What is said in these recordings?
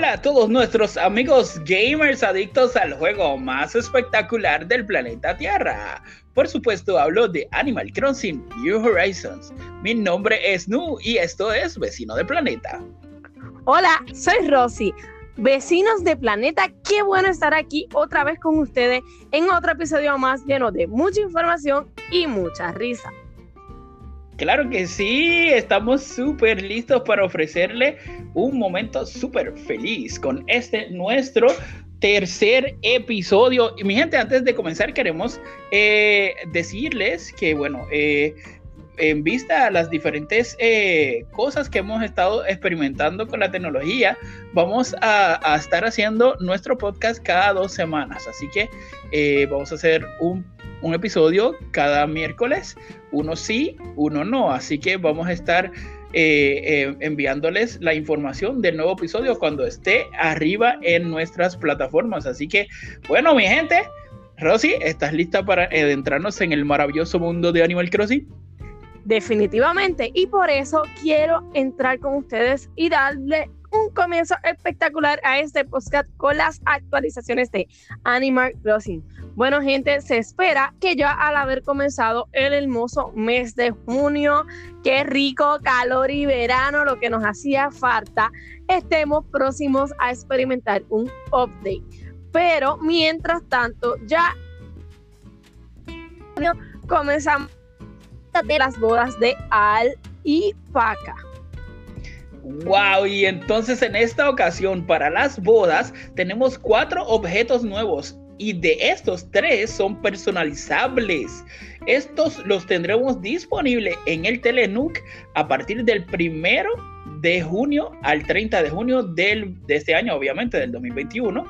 Hola a todos nuestros amigos gamers adictos al juego más espectacular del planeta Tierra. Por supuesto hablo de Animal Crossing New Horizons. Mi nombre es Nu y esto es Vecino del Planeta. Hola, soy Rosy. Vecinos de Planeta, qué bueno estar aquí otra vez con ustedes en otro episodio más lleno de mucha información y mucha risa. Claro que sí, estamos súper listos para ofrecerle un momento súper feliz con este nuestro tercer episodio. Y mi gente, antes de comenzar queremos eh, decirles que, bueno, eh, en vista a las diferentes eh, cosas que hemos estado experimentando con la tecnología, vamos a, estar haciendo nuestro podcast cada dos semanas. Así que vamos a hacer un un episodio cada miércoles, uno sí, uno no. Así que vamos a estar eh, eh, enviándoles la información del nuevo episodio cuando esté arriba en nuestras plataformas. Así que, bueno, mi gente, Rosy, ¿estás lista para adentrarnos en el maravilloso mundo de Animal Crossing? Definitivamente, y por eso quiero entrar con ustedes y darle un comienzo espectacular a este podcast con las actualizaciones de Animal Crossing. Bueno, gente, se espera que ya al haber comenzado el hermoso mes de junio, qué rico calor y verano, lo que nos hacía falta, estemos próximos a experimentar un update. Pero mientras tanto, ya comenzamos las bodas de Al y Paca. Wow, y entonces en esta ocasión para las bodas tenemos cuatro objetos nuevos y de estos tres son personalizables. Estos los tendremos disponibles en el Telenook a partir del primero de junio al 30 de junio del, de este año, obviamente del 2021.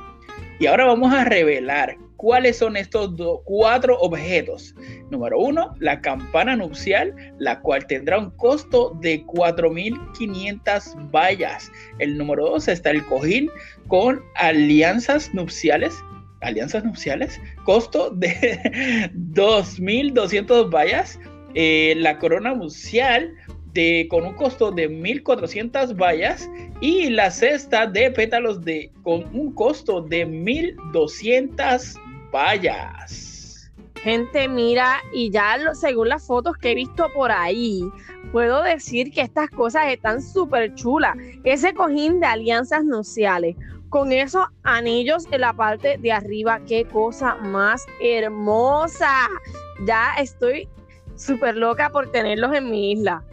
Y ahora vamos a revelar cuáles son estos cuatro objetos. Número uno, la campana nupcial, la cual tendrá un costo de 4.500 vallas. El número dos está el cojín con alianzas nupciales alianzas nupciales, costo de 2.200 vallas, eh, la corona nupcial con un costo de 1.400 vallas y la cesta de pétalos de, con un costo de 1.200 vallas. Gente, mira, y ya según las fotos que he visto por ahí, puedo decir que estas cosas están súper chulas. Ese cojín de alianzas nupciales, con esos anillos en la parte de arriba. Qué cosa más hermosa. Ya estoy súper loca por tenerlos en mi isla.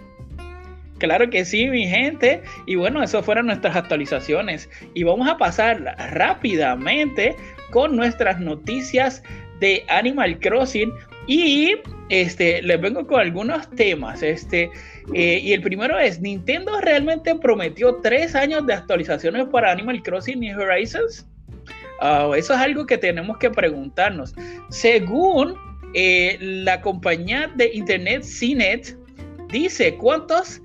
Claro que sí, mi gente. Y bueno, eso fueron nuestras actualizaciones. Y vamos a pasar rápidamente con nuestras noticias de Animal Crossing. Y este, les vengo con algunos temas. Este, eh, y el primero es, ¿Nintendo realmente prometió tres años de actualizaciones para Animal Crossing New Horizons? Ah, eso es algo que tenemos que preguntarnos. Según eh, la compañía de internet CNET, dice cuántos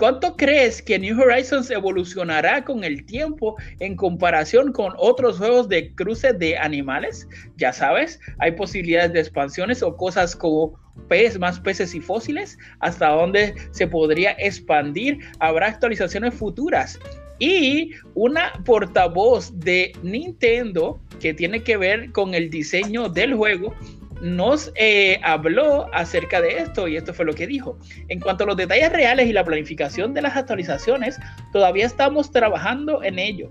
¿Cuánto crees que New Horizons evolucionará con el tiempo en comparación con otros juegos de cruce de animales? Ya sabes, hay posibilidades de expansiones o cosas como pez, más peces y fósiles, hasta dónde se podría expandir. Habrá actualizaciones futuras. Y una portavoz de Nintendo que tiene que ver con el diseño del juego nos eh, habló acerca de esto y esto fue lo que dijo. En cuanto a los detalles reales y la planificación de las actualizaciones, todavía estamos trabajando en ello.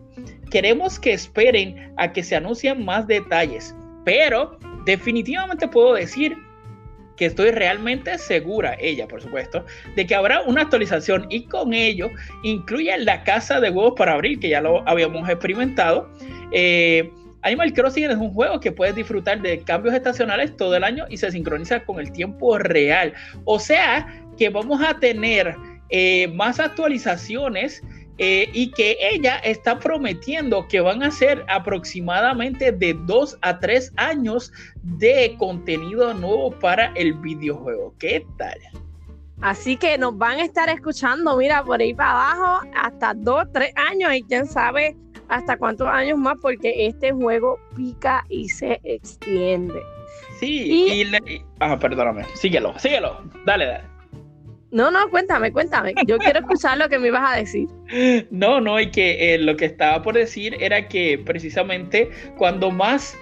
Queremos que esperen a que se anuncien más detalles, pero definitivamente puedo decir que estoy realmente segura, ella por supuesto, de que habrá una actualización y con ello incluye la casa de huevos para abrir, que ya lo habíamos experimentado. Eh, Animal Crossing es un juego que puedes disfrutar de cambios estacionales todo el año y se sincroniza con el tiempo real. O sea que vamos a tener eh, más actualizaciones eh, y que ella está prometiendo que van a ser aproximadamente de dos a tres años de contenido nuevo para el videojuego. ¿Qué tal? Así que nos van a estar escuchando, mira, por ahí para abajo, hasta dos, tres años y quién sabe hasta cuántos años más, porque este juego pica y se extiende. Sí, y, ah, perdóname, síguelo, síguelo, dale, dale. No, no, cuéntame, cuéntame. Yo quiero escuchar lo que me ibas a decir. No, no, y que eh, lo que estaba por decir era que precisamente cuando más,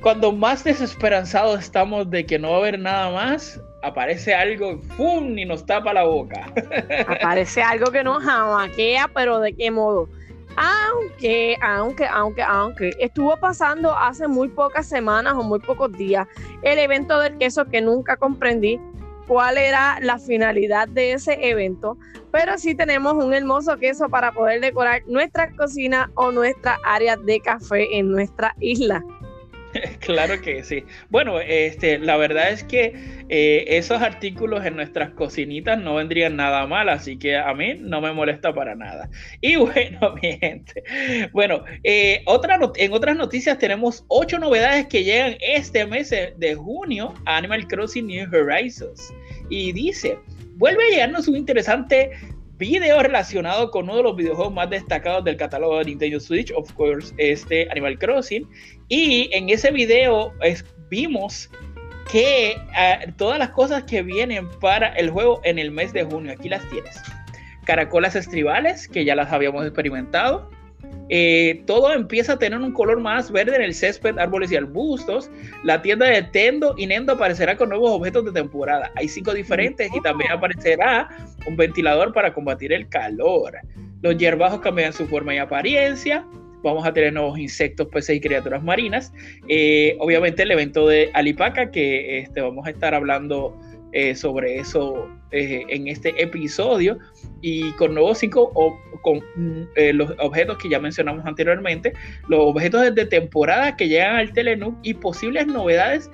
cuando más desesperanzados estamos de que no va a haber nada más, aparece algo, ¡fum! y nos tapa la boca. Aparece algo que nos jamaquea, pero ¿de qué modo? Aunque, aunque, aunque, aunque estuvo pasando hace muy pocas semanas o muy pocos días el evento del queso que nunca comprendí cuál era la finalidad de ese evento, pero sí tenemos un hermoso queso para poder decorar nuestra cocina o nuestra área de café en nuestra isla. Claro que sí. Bueno, este, la verdad es que eh, esos artículos en nuestras cocinitas no vendrían nada mal, así que a mí no me molesta para nada. Y bueno, mi gente, bueno, eh, otra en otras noticias tenemos ocho novedades que llegan este mes de junio a Animal Crossing New Horizons. Y dice, vuelve a llegarnos un interesante video relacionado con uno de los videojuegos más destacados del catálogo de Nintendo Switch, of course, este Animal Crossing. Y en ese video vimos que ah, todas las cosas que vienen para el juego en el mes de junio, aquí las tienes. Caracolas estribales, que ya las habíamos experimentado. Eh, todo empieza a tener un color más verde en el césped, árboles y arbustos. La tienda de Tendo y Nendo aparecerá con nuevos objetos de temporada. Hay cinco diferentes y también aparecerá un ventilador para combatir el calor. Los hierbajos cambian su forma y apariencia vamos a tener nuevos insectos, peces y criaturas marinas. Eh, obviamente el evento de Alipaca, que este, vamos a estar hablando eh, sobre eso eh, en este episodio, y con nuevos cinco o, con mm, los objetos que ya mencionamos anteriormente, los objetos de temporada que llegan al Telenub y posibles novedades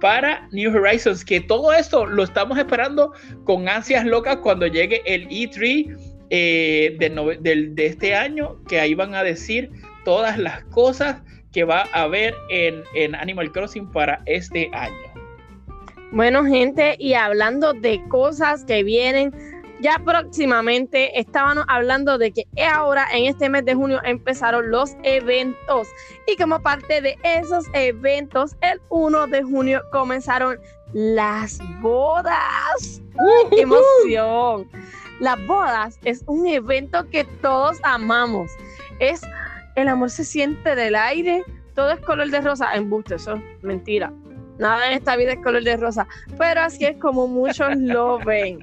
para New Horizons, que todo esto lo estamos esperando con ansias locas cuando llegue el E3 eh, de, este año, que ahí van a decir todas las cosas que va a haber en Animal Crossing para este año. Bueno, gente, y hablando de cosas que vienen, ya próximamente estábamos hablando de que ahora en este mes de junio empezaron los eventos y como parte de esos eventos, el 1 de junio comenzaron las bodas. ¡Qué emoción! Las bodas es un evento que todos amamos. Es el amor se siente del aire, todo es color de rosa. Embuste, eso es mentira. Nada en esta vida es color de rosa, pero así es como muchos lo ven.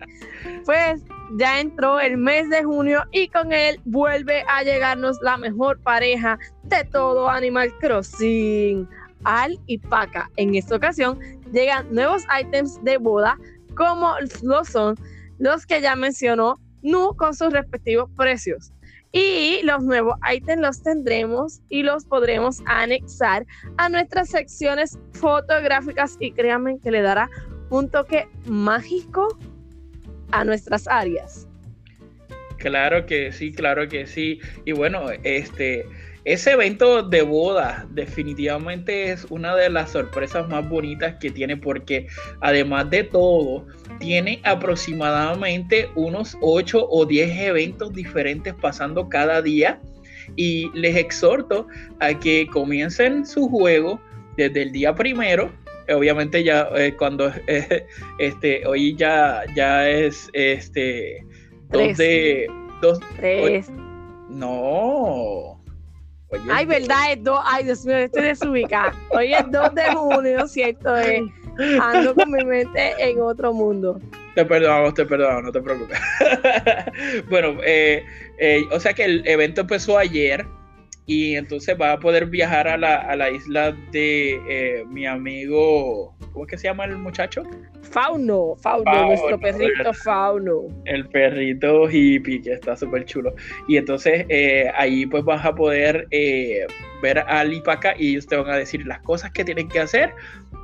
Pues ya entró el mes de junio y con él vuelve a llegarnos la mejor pareja de todo Animal Crossing, Al y Paca. En esta ocasión llegan nuevos ítems de boda como lo son los que ya mencionó Nu con sus respectivos precios. Y los nuevos ítems los tendremos y los podremos anexar a nuestras secciones fotográficas y créanme que le dará un toque mágico a nuestras áreas. Claro que sí, claro que sí. Y bueno, este ese evento de boda definitivamente es una de las sorpresas más bonitas que tiene porque además de todo, tiene aproximadamente unos 8 o 10 eventos diferentes pasando cada día. Y les exhorto a que comiencen su juego desde el día primero. Obviamente ya eh, cuando eh, este hoy ya ya es este 2 de 2 no Ay, verdad, es 2. Ay, Dios mío, estoy desubicada. Hoy es 2 de junio, ¿cierto? Es. Ando con mi mente en otro mundo. Te perdonamos, te perdonamos, no te preocupes. bueno, eh, eh, o sea que el evento empezó ayer y entonces va a poder viajar a la, a la isla de eh, mi amigo, ¿cómo es que se llama el muchacho? Fauno, Fauno, nuestro perrito Fauno. El perrito hippie que está súper chulo. Y entonces eh, ahí pues vas a poder eh, ver a Lipaca y ellos te van a decir las cosas que tienen que hacer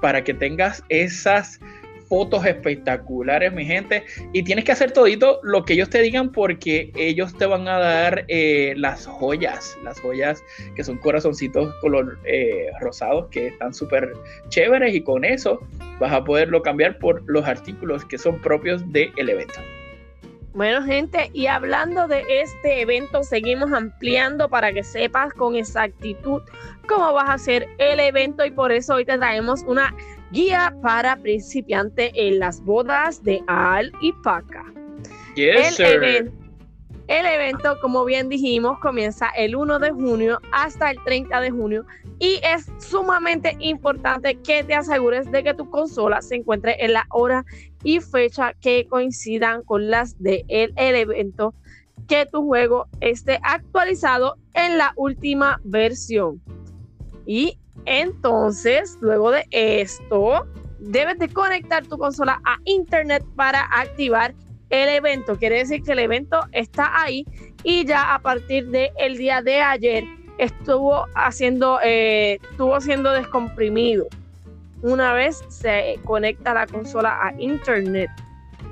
para que tengas esas fotos espectaculares, mi gente. Y tienes que hacer todito lo que ellos te digan porque ellos te van a dar eh, las joyas, las joyas que son corazoncitos color eh, rosados que están súper chéveres y con eso vas a poderlo cambiar por los artículos que son propios del evento. Bueno, gente, y hablando de este evento, seguimos ampliando para que sepas con exactitud cómo vas a hacer el evento y por eso hoy te traemos una guía para principiante en las bodas de Al y Paca. Yes, el, el evento, como bien dijimos, comienza el 1 de junio hasta el 30 de junio y es sumamente importante que te asegures de que tu consola se encuentre en la hora y fecha que coincidan con las del el evento, que tu juego esté actualizado en la última versión. Y entonces, luego de esto, debes de conectar tu consola a internet para activar el evento. Quiere decir que el evento está ahí y ya a partir del el día de ayer estuvo haciendo, eh, estuvo siendo descomprimido. Una vez se conecta la consola a internet.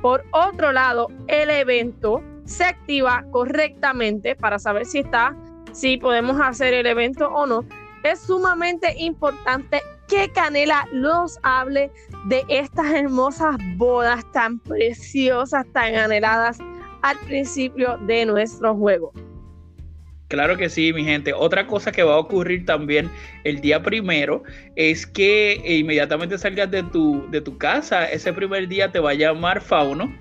Por otro lado, el evento se activa correctamente para saber si está, si podemos hacer el evento o no. Es sumamente importante que Canela nos hable de estas hermosas bodas tan preciosas, tan anheladas al principio de nuestro juego. Claro que sí, mi gente. Otra cosa que va a ocurrir también el día primero es que inmediatamente salgas de tu, de tu casa, ese primer día te va a llamar Fauno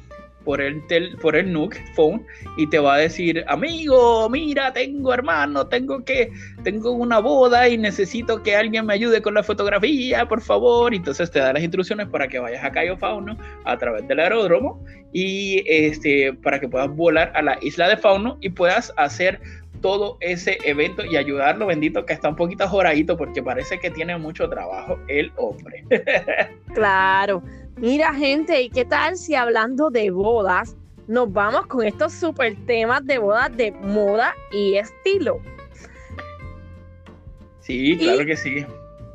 por el, por el Nook phone y te va a decir, amigo, mira, tengo hermano, tengo que, tengo una boda y necesito que alguien me ayude con la fotografía, por favor. Y entonces te da las instrucciones para que vayas a Cayo Fauno a través del aeródromo y este, para que puedas volar a la isla de Fauno y puedas hacer todo ese evento y ayudarlo, bendito, que está un poquito joradito porque parece que tiene mucho trabajo el hombre. claro. Mira, gente, ¿y qué tal si hablando de bodas, nos vamos con estos super temas de bodas de moda y estilo? Sí, claro que sí.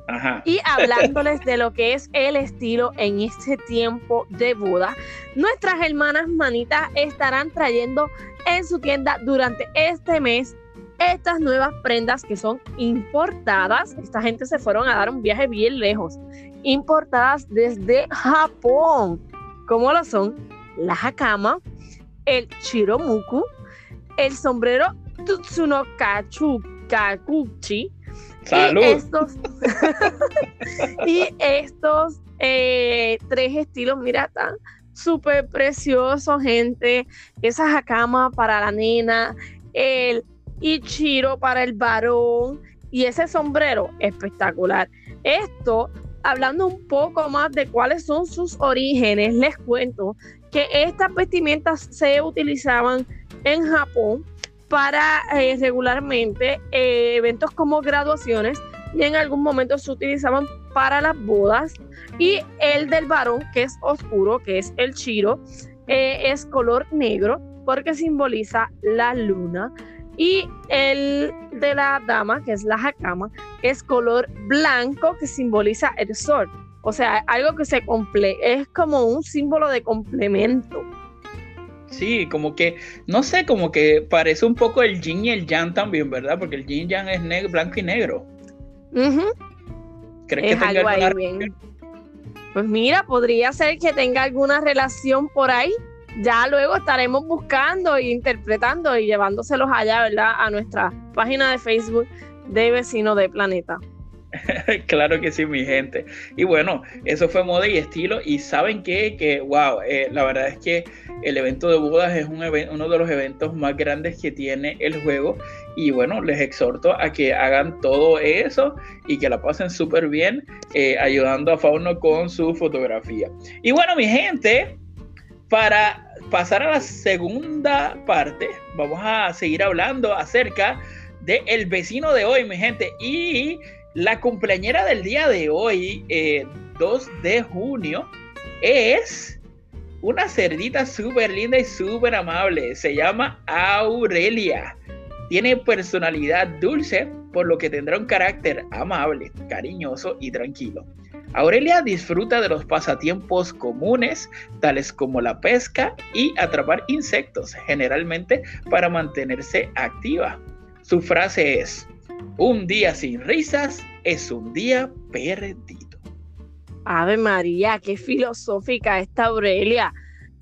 Ajá. Y hablándoles de lo que es el estilo en este tiempo de boda, nuestras hermanas manitas estarán trayendo en su tienda durante este mes estas nuevas prendas que son importadas. Esta gente se fueron a dar un viaje bien lejos. Importadas desde Japón. Como lo son la hakama, el chiromuku, el sombrero Tutsuno Kachu Kakuchi. ¡Salud! Y estos, y estos eh, tres estilos, mira, están súper preciosos, gente. Esa hakama para la nena, el y Chiro para el varón. Y ese sombrero espectacular. Esto, hablando un poco más de cuáles son sus orígenes, les cuento que estas vestimentas se utilizaban en Japón para eh, regularmente eh, eventos como graduaciones y en algún momento se utilizaban para las bodas. Y el del varón que es oscuro que es el chiro eh, es color negro porque simboliza la luna y el de la dama, que es la jacama, es color blanco que simboliza el sol. O sea, algo que se comple es como un símbolo de complemento. Sí, como que, no sé, como que parece un poco el yin y el yang también, ¿verdad? Porque el yin y yang es negro, blanco y negro. ¿Crees que tenga algo bien. Pues mira, podría ser que tenga alguna relación por ahí ya luego estaremos buscando e interpretando y llevándoselos allá, ¿verdad? A nuestra página de Facebook de Vecino de Planeta. claro que sí, mi gente. Y bueno, eso fue moda y estilo. Y saben qué? que, wow, eh, la verdad es que el evento de bodas es un uno de los eventos más grandes que tiene el juego. Y bueno, les exhorto a que hagan todo eso y que la pasen súper bien eh, ayudando a Fauno con su fotografía. Y bueno, mi gente, para pasar a la segunda parte, vamos a seguir hablando acerca de el vecino de hoy, mi gente. Y la cumpleañera del día de hoy, 2 eh, de junio, es una cerdita súper linda y súper amable. Se llama Aurelia. Tiene personalidad dulce, por lo que tendrá un carácter amable, cariñoso y tranquilo. Aurelia disfruta de los pasatiempos comunes, tales como la pesca y atrapar insectos, generalmente para mantenerse activa. Su frase es, un día sin risas es un día perdido. Ave María, qué filosófica esta Aurelia.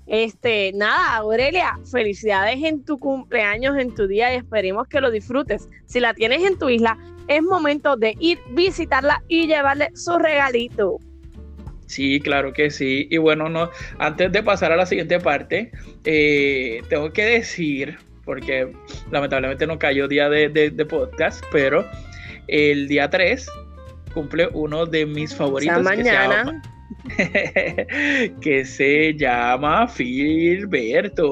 Este, nada, Aurelia, felicidades en tu cumpleaños, en tu día y esperemos que lo disfrutes. Si la tienes en tu isla, es momento de ir visitarla y llevarle su regalito. Sí, claro que sí. Y bueno, no, antes de pasar a la siguiente parte, eh, tengo que decir, porque lamentablemente no cayó día de, podcast, pero el día 3 cumple uno de mis favoritos. mañana. Que se llama, Filberto.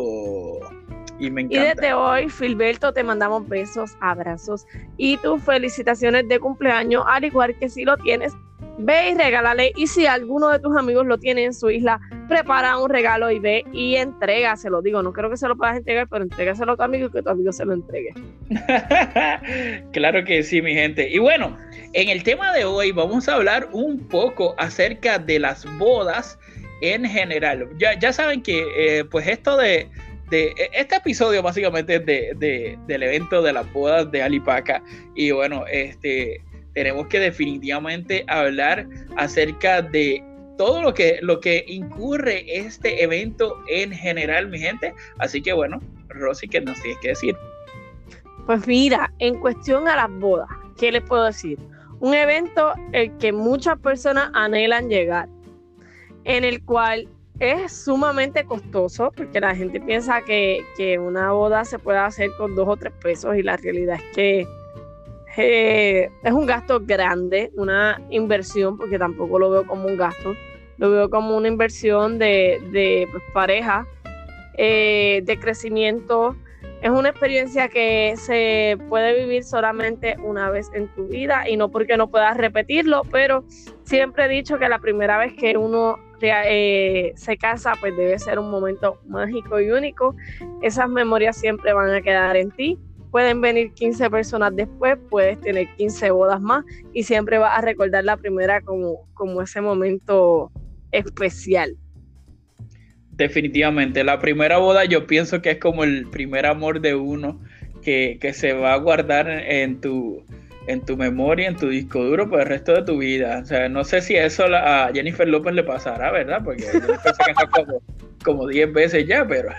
Y me encanta. Y desde hoy, Filberto, te mandamos besos, abrazos y tus felicitaciones de cumpleaños, al igual que si lo tienes ve y regálale. Y si alguno de tus amigos lo tiene en su isla, prepara un regalo y ve y entrégaselo. Digo, no creo que se lo puedas entregar, pero entrégaselo a tu amigo y que tu amigo se lo entregue. claro que sí, mi gente. Y bueno, en el tema de hoy vamos a hablar un poco acerca de las bodas en general. Ya, ya saben que eh, pues esto de, de, este episodio básicamente es de, del evento de las bodas de Alipaca. Y bueno, este tenemos que definitivamente hablar acerca de todo lo que, lo que incurre este evento en general, mi gente. Así que bueno, Rosy, ¿qué nos tienes que decir? Pues mira, en cuestión a las bodas, ¿qué les puedo decir? Un evento el que muchas personas anhelan llegar, en el cual es sumamente costoso, porque la gente piensa que, que una boda se puede hacer con dos o tres pesos y la realidad es que eh, es un gasto grande, una inversión, porque tampoco lo veo como un gasto, lo veo como una inversión de, pues, pareja, eh, de crecimiento. Es una experiencia que se puede vivir solamente una vez en tu vida y no porque no puedas repetirlo, pero siempre he dicho que la primera vez que uno eh, se casa, pues debe ser un momento mágico y único. Esas memorias siempre van a quedar en ti pueden venir 15 personas después, puedes tener 15 bodas más y siempre vas a recordar la primera como, como ese momento especial. Definitivamente, la primera boda yo pienso que es como el primer amor de uno que, se va a guardar en tu, en tu memoria, en tu disco duro por el resto de tu vida. O sea, no sé si eso a Jennifer López le pasará, ¿verdad? Porque Jennifer se como, como 10 veces ya, pero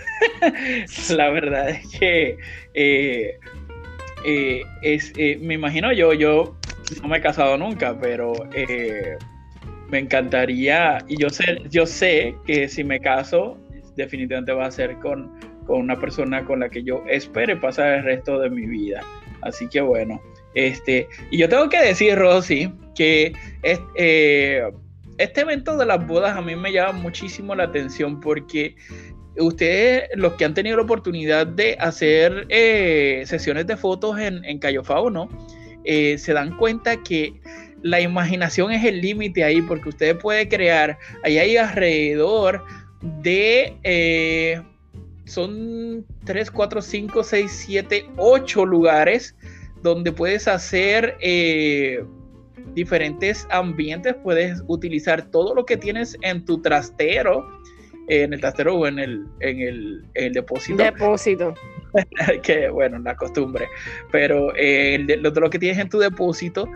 la verdad es que eh, eh, es, eh, me imagino yo, yo no me he casado nunca, pero me encantaría, y yo sé, yo sé que si me caso, definitivamente va a ser con, con una persona con la que yo espere pasar el resto de mi vida. Así que bueno, este, y yo tengo que decir, Rosy, que es, este evento de las bodas a mí me llama muchísimo la atención porque ustedes, los que han tenido la oportunidad de hacer eh, sesiones de fotos en, en Fauno, eh, se dan cuenta que la imaginación es el límite ahí porque usted puede crear, ahí hay alrededor de, eh, son 3, 4, 5, 6, 7, 8 lugares donde puedes hacer diferentes ambientes, puedes utilizar todo lo que tienes en tu trastero, en el trastero o en el, en el, depósito. Depósito. que bueno, la costumbre, pero eh, lo, lo que tienes en tu depósito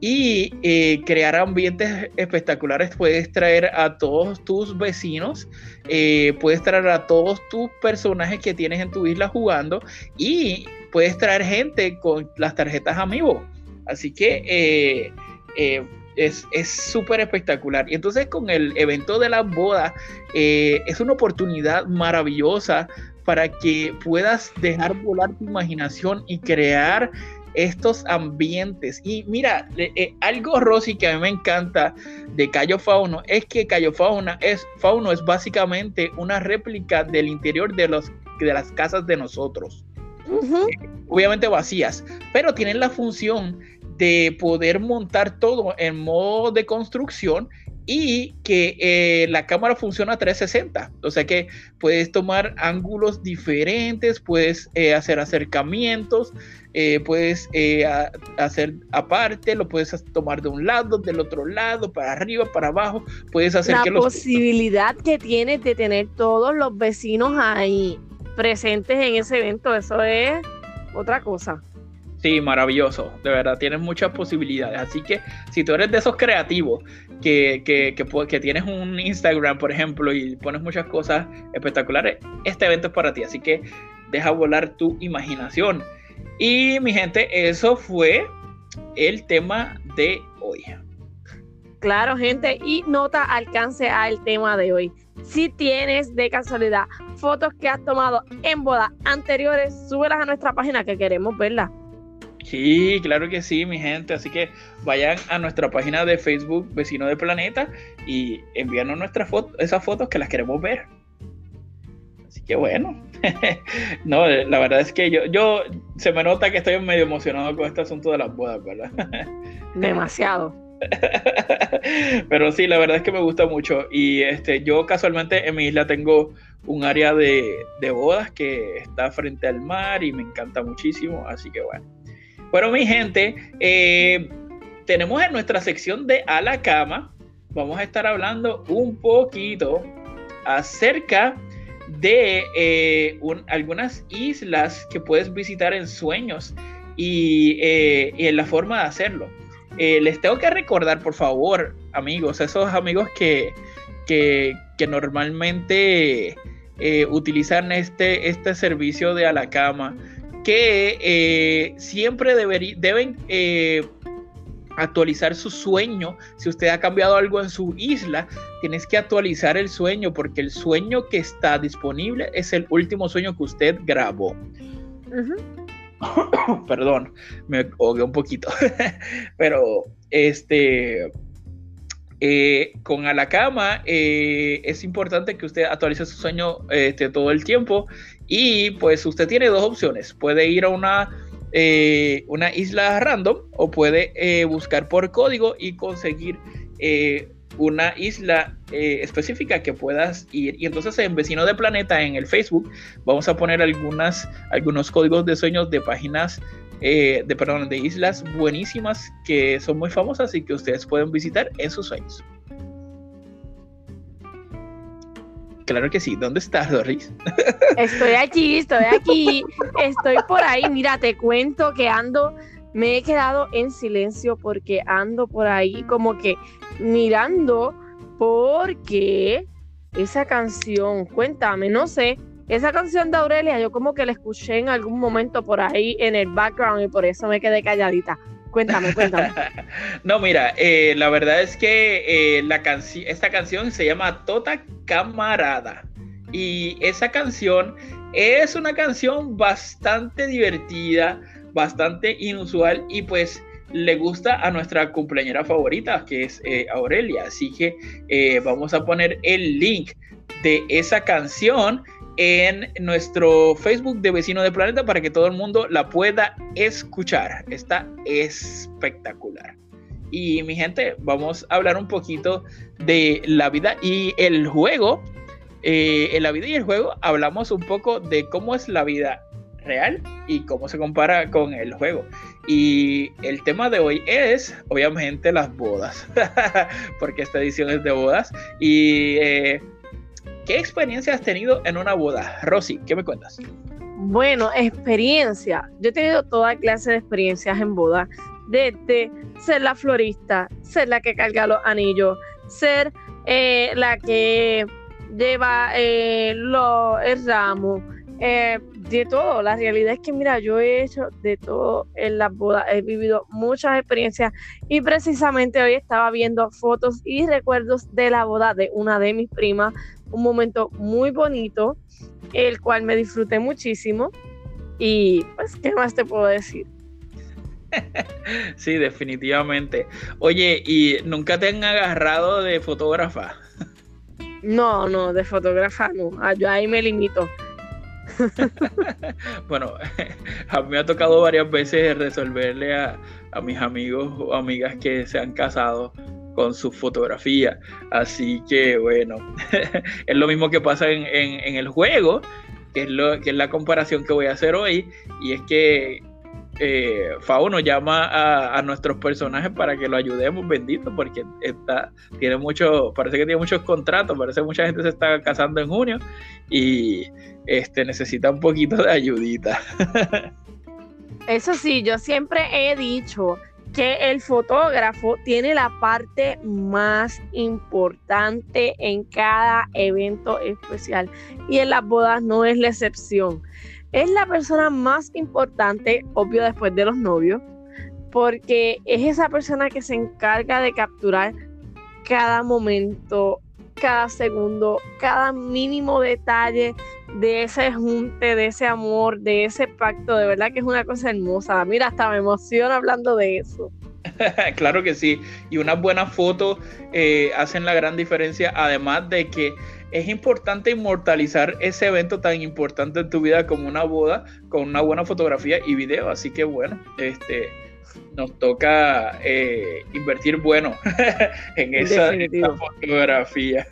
y eh, crear ambientes espectaculares. Puedes traer a todos tus vecinos, eh, puedes traer a todos tus personajes que tienes en tu isla jugando y puedes traer gente con las tarjetas amigos. Así que eh, es súper espectacular. Y entonces con el evento de la boda eh, es una oportunidad maravillosa para que puedas dejar volar tu imaginación y crear estos ambientes. Y mira, eh, algo, Rosy, que a mí me encanta de Cayo Fauno es que Cayo Fauna es, Fauno es básicamente una réplica del interior de, los, de las casas de nosotros. Obviamente vacías, pero tienen la función de poder montar todo en modo de construcción y que eh, la cámara funciona 360. O sea que puedes tomar ángulos diferentes, puedes eh, hacer acercamientos, eh, puedes hacer aparte, lo puedes tomar de un lado, del otro lado, para arriba, para abajo. Puedes hacer la que los... posibilidad que tienes de tener todos los vecinos ahí presentes en ese evento, eso es otra cosa. Sí, maravilloso, de verdad, tienes muchas posibilidades. Así que si tú eres de esos creativos que, que, que, tienes un Instagram, por ejemplo, y pones muchas cosas espectaculares, este evento es para ti. Así que deja volar tu imaginación. Y mi gente, eso fue el tema de hoy. Claro, gente, y nota alcance al tema de hoy. Si tienes de casualidad fotos que has tomado en bodas anteriores, súbelas a nuestra página que queremos verlas. Sí, claro que sí, mi gente. Así que vayan a nuestra página de Facebook Vecino de Planeta y envíanos nuestras fotos, esas fotos que las queremos ver. Así que bueno. no, la verdad es que yo, yo se me nota que estoy medio emocionado con este asunto de las bodas, ¿verdad? Demasiado. Pero sí, la verdad es que me gusta mucho. Y este, yo casualmente en mi isla tengo un área de, bodas que está frente al mar y me encanta muchísimo. Así que bueno. Bueno, mi gente, eh, tenemos en nuestra sección de A la Cama, vamos a estar hablando un poquito acerca de eh, algunas islas que puedes visitar en sueños y, eh, en la forma de hacerlo. Les tengo que recordar, por favor, amigos, esos amigos que, que, normalmente utilizan este, este servicio de a la cama que eh, siempre deben eh, actualizar su sueño. Si usted ha cambiado algo en su isla, tienes que actualizar el sueño porque el sueño que está disponible es el último sueño que usted grabó. Perdón, me ahogué un poquito. Pero este eh, con a la cama eh, es importante que usted actualice su sueño este, todo el tiempo y pues usted tiene dos opciones. Puede ir a una, eh, una isla random o puede buscar por código y conseguir una isla específica que puedas ir. Y entonces en Vecino de Planeta en el Facebook vamos a poner algunas, algunos códigos de sueños de páginas eh, de, perdón, de islas buenísimas que son muy famosas y que ustedes pueden visitar en sus sueños. Claro que sí. ¿Dónde estás, Doris? Estoy aquí, estoy aquí, estoy por ahí. Mira, te cuento que ando, me he quedado en silencio porque ando por ahí como que mirando porque esa canción, cuéntame, no sé, esa canción de Aurelia, yo como que la escuché en algún momento por ahí en el background y por eso me quedé calladita. Cuéntame, cuéntame. no, mira, eh, la verdad es que eh, la esta canción se llama Tota Camarada. Y esa canción es una canción bastante divertida, bastante inusual y pues le gusta a nuestra cumpleañera favorita, que es eh, Aurelia. Así que vamos a poner el link de esa canción en nuestro Facebook de Vecino de Planeta para que todo el mundo la pueda escuchar. Está espectacular. Y mi gente, vamos a hablar un poquito de la vida y el juego. Eh, en la vida y el juego hablamos un poco de cómo es la vida real y cómo se compara con el juego. Y el tema de hoy es, obviamente, las bodas, porque esta edición es de bodas. Y eh, ¿Qué experiencia has tenido en una boda? Rosy, ¿qué me cuentas? Bueno, experiencia. Yo he tenido toda clase de experiencias en boda. Desde ser la florista, ser la que carga los anillos, ser eh, la que lleva eh, el ramo, eh, de todo. La realidad es que, mira, yo he hecho de todo en las bodas, he vivido muchas experiencias y precisamente hoy estaba viendo fotos y recuerdos de la boda de una de mis primas, un momento muy bonito, el cual me disfruté muchísimo. Y pues, ¿qué más te puedo decir? Sí, definitivamente. Oye, ¿y nunca te han agarrado de fotógrafa? No, no, de fotógrafa no. Ah, yo ahí me limito. bueno, a mí me ha tocado varias veces resolverle a, a mis amigos o amigas que se han casado con su fotografía. Así que bueno, es lo mismo que pasa en, el juego, que es, lo, que es la comparación que voy a hacer hoy, y es que eh, Fauno llama a, nuestros personajes para que lo ayudemos, bendito, porque está, tiene mucho, parece que tiene muchos contratos, parece que mucha gente se está casando en junio y este necesita un poquito de ayudita. Eso sí, yo siempre he dicho que el fotógrafo tiene la parte más importante en cada evento especial y en las bodas no es la excepción. Es la persona más importante, obvio después de los novios, porque es esa persona que se encarga de capturar cada momento, cada segundo, cada mínimo detalle de ese junte, de ese amor, de ese pacto, de verdad que es una cosa hermosa. Mira, hasta me emociona hablando de eso. claro que sí, y unas buenas fotos eh, hacen la gran diferencia, además de que es importante inmortalizar ese evento tan importante en tu vida como una boda, con una buena fotografía y video, así que bueno, este nos toca eh, invertir bueno en esa, fotografía.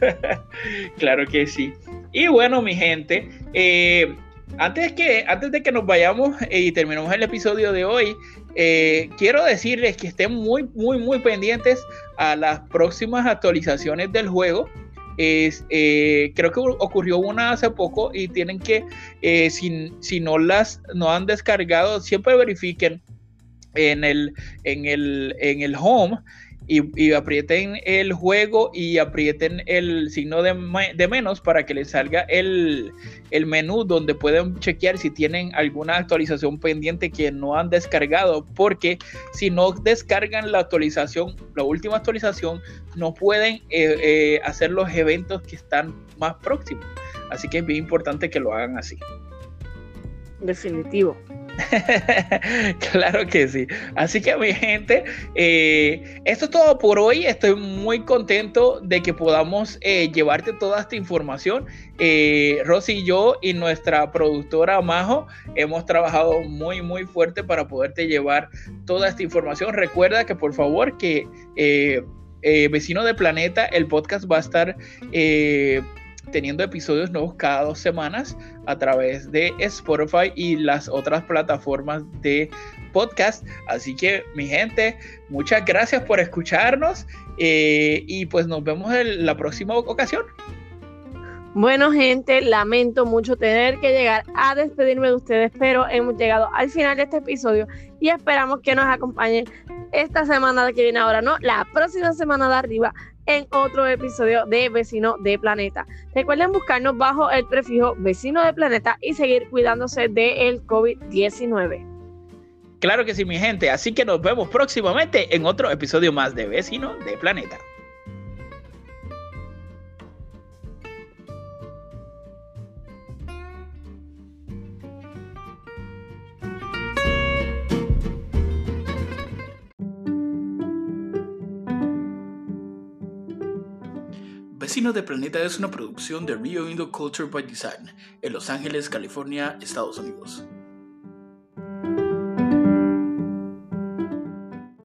claro que sí. Y bueno, mi gente, eh, antes, que, antes de que nos vayamos y terminemos el episodio de hoy, quiero decirles que estén muy, muy, muy pendientes a las próximas actualizaciones del juego. Es, creo que ocurrió una hace poco y tienen que, si, si, no las no han descargado, siempre verifiquen en el, en el, en el home y, aprieten el juego y aprieten el signo de, menos para que les salga el, el, menú donde pueden chequear si tienen alguna actualización pendiente que no han descargado, porque si no descargan la actualización, la última actualización, no pueden eh, eh, hacer los eventos que están más próximos. Así que es bien importante que lo hagan así. Definitivo. claro que sí. Así que mi gente, eh, esto es todo por hoy. Estoy muy contento de que podamos eh, llevarte toda esta información. Eh, Rosy y yo y nuestra productora Majo hemos trabajado muy, muy fuerte para poderte llevar toda esta información. Recuerda que por favor que Vecino de Planeta, el podcast va a estar teniendo episodios nuevos cada dos semanas a través de Spotify y las otras plataformas de podcast. Así que mi gente, muchas gracias por escucharnos eh, y pues nos vemos en la próxima ocasión. Bueno, gente, lamento mucho tener que llegar a despedirme de ustedes, pero hemos llegado al final de este episodio y esperamos que nos acompañen esta semana que viene ahora, no, la próxima semana de arriba en otro episodio de Vecino de Planeta. Recuerden buscarnos bajo el prefijo Vecino de Planeta y seguir cuidándose del COVID-19. Claro que sí, mi gente. Así que nos vemos próximamente en otro episodio más de Vecino de Planeta. Vecino de Planeta es una producción de Rio Indo Culture by Design en Los Ángeles, California, Estados Unidos.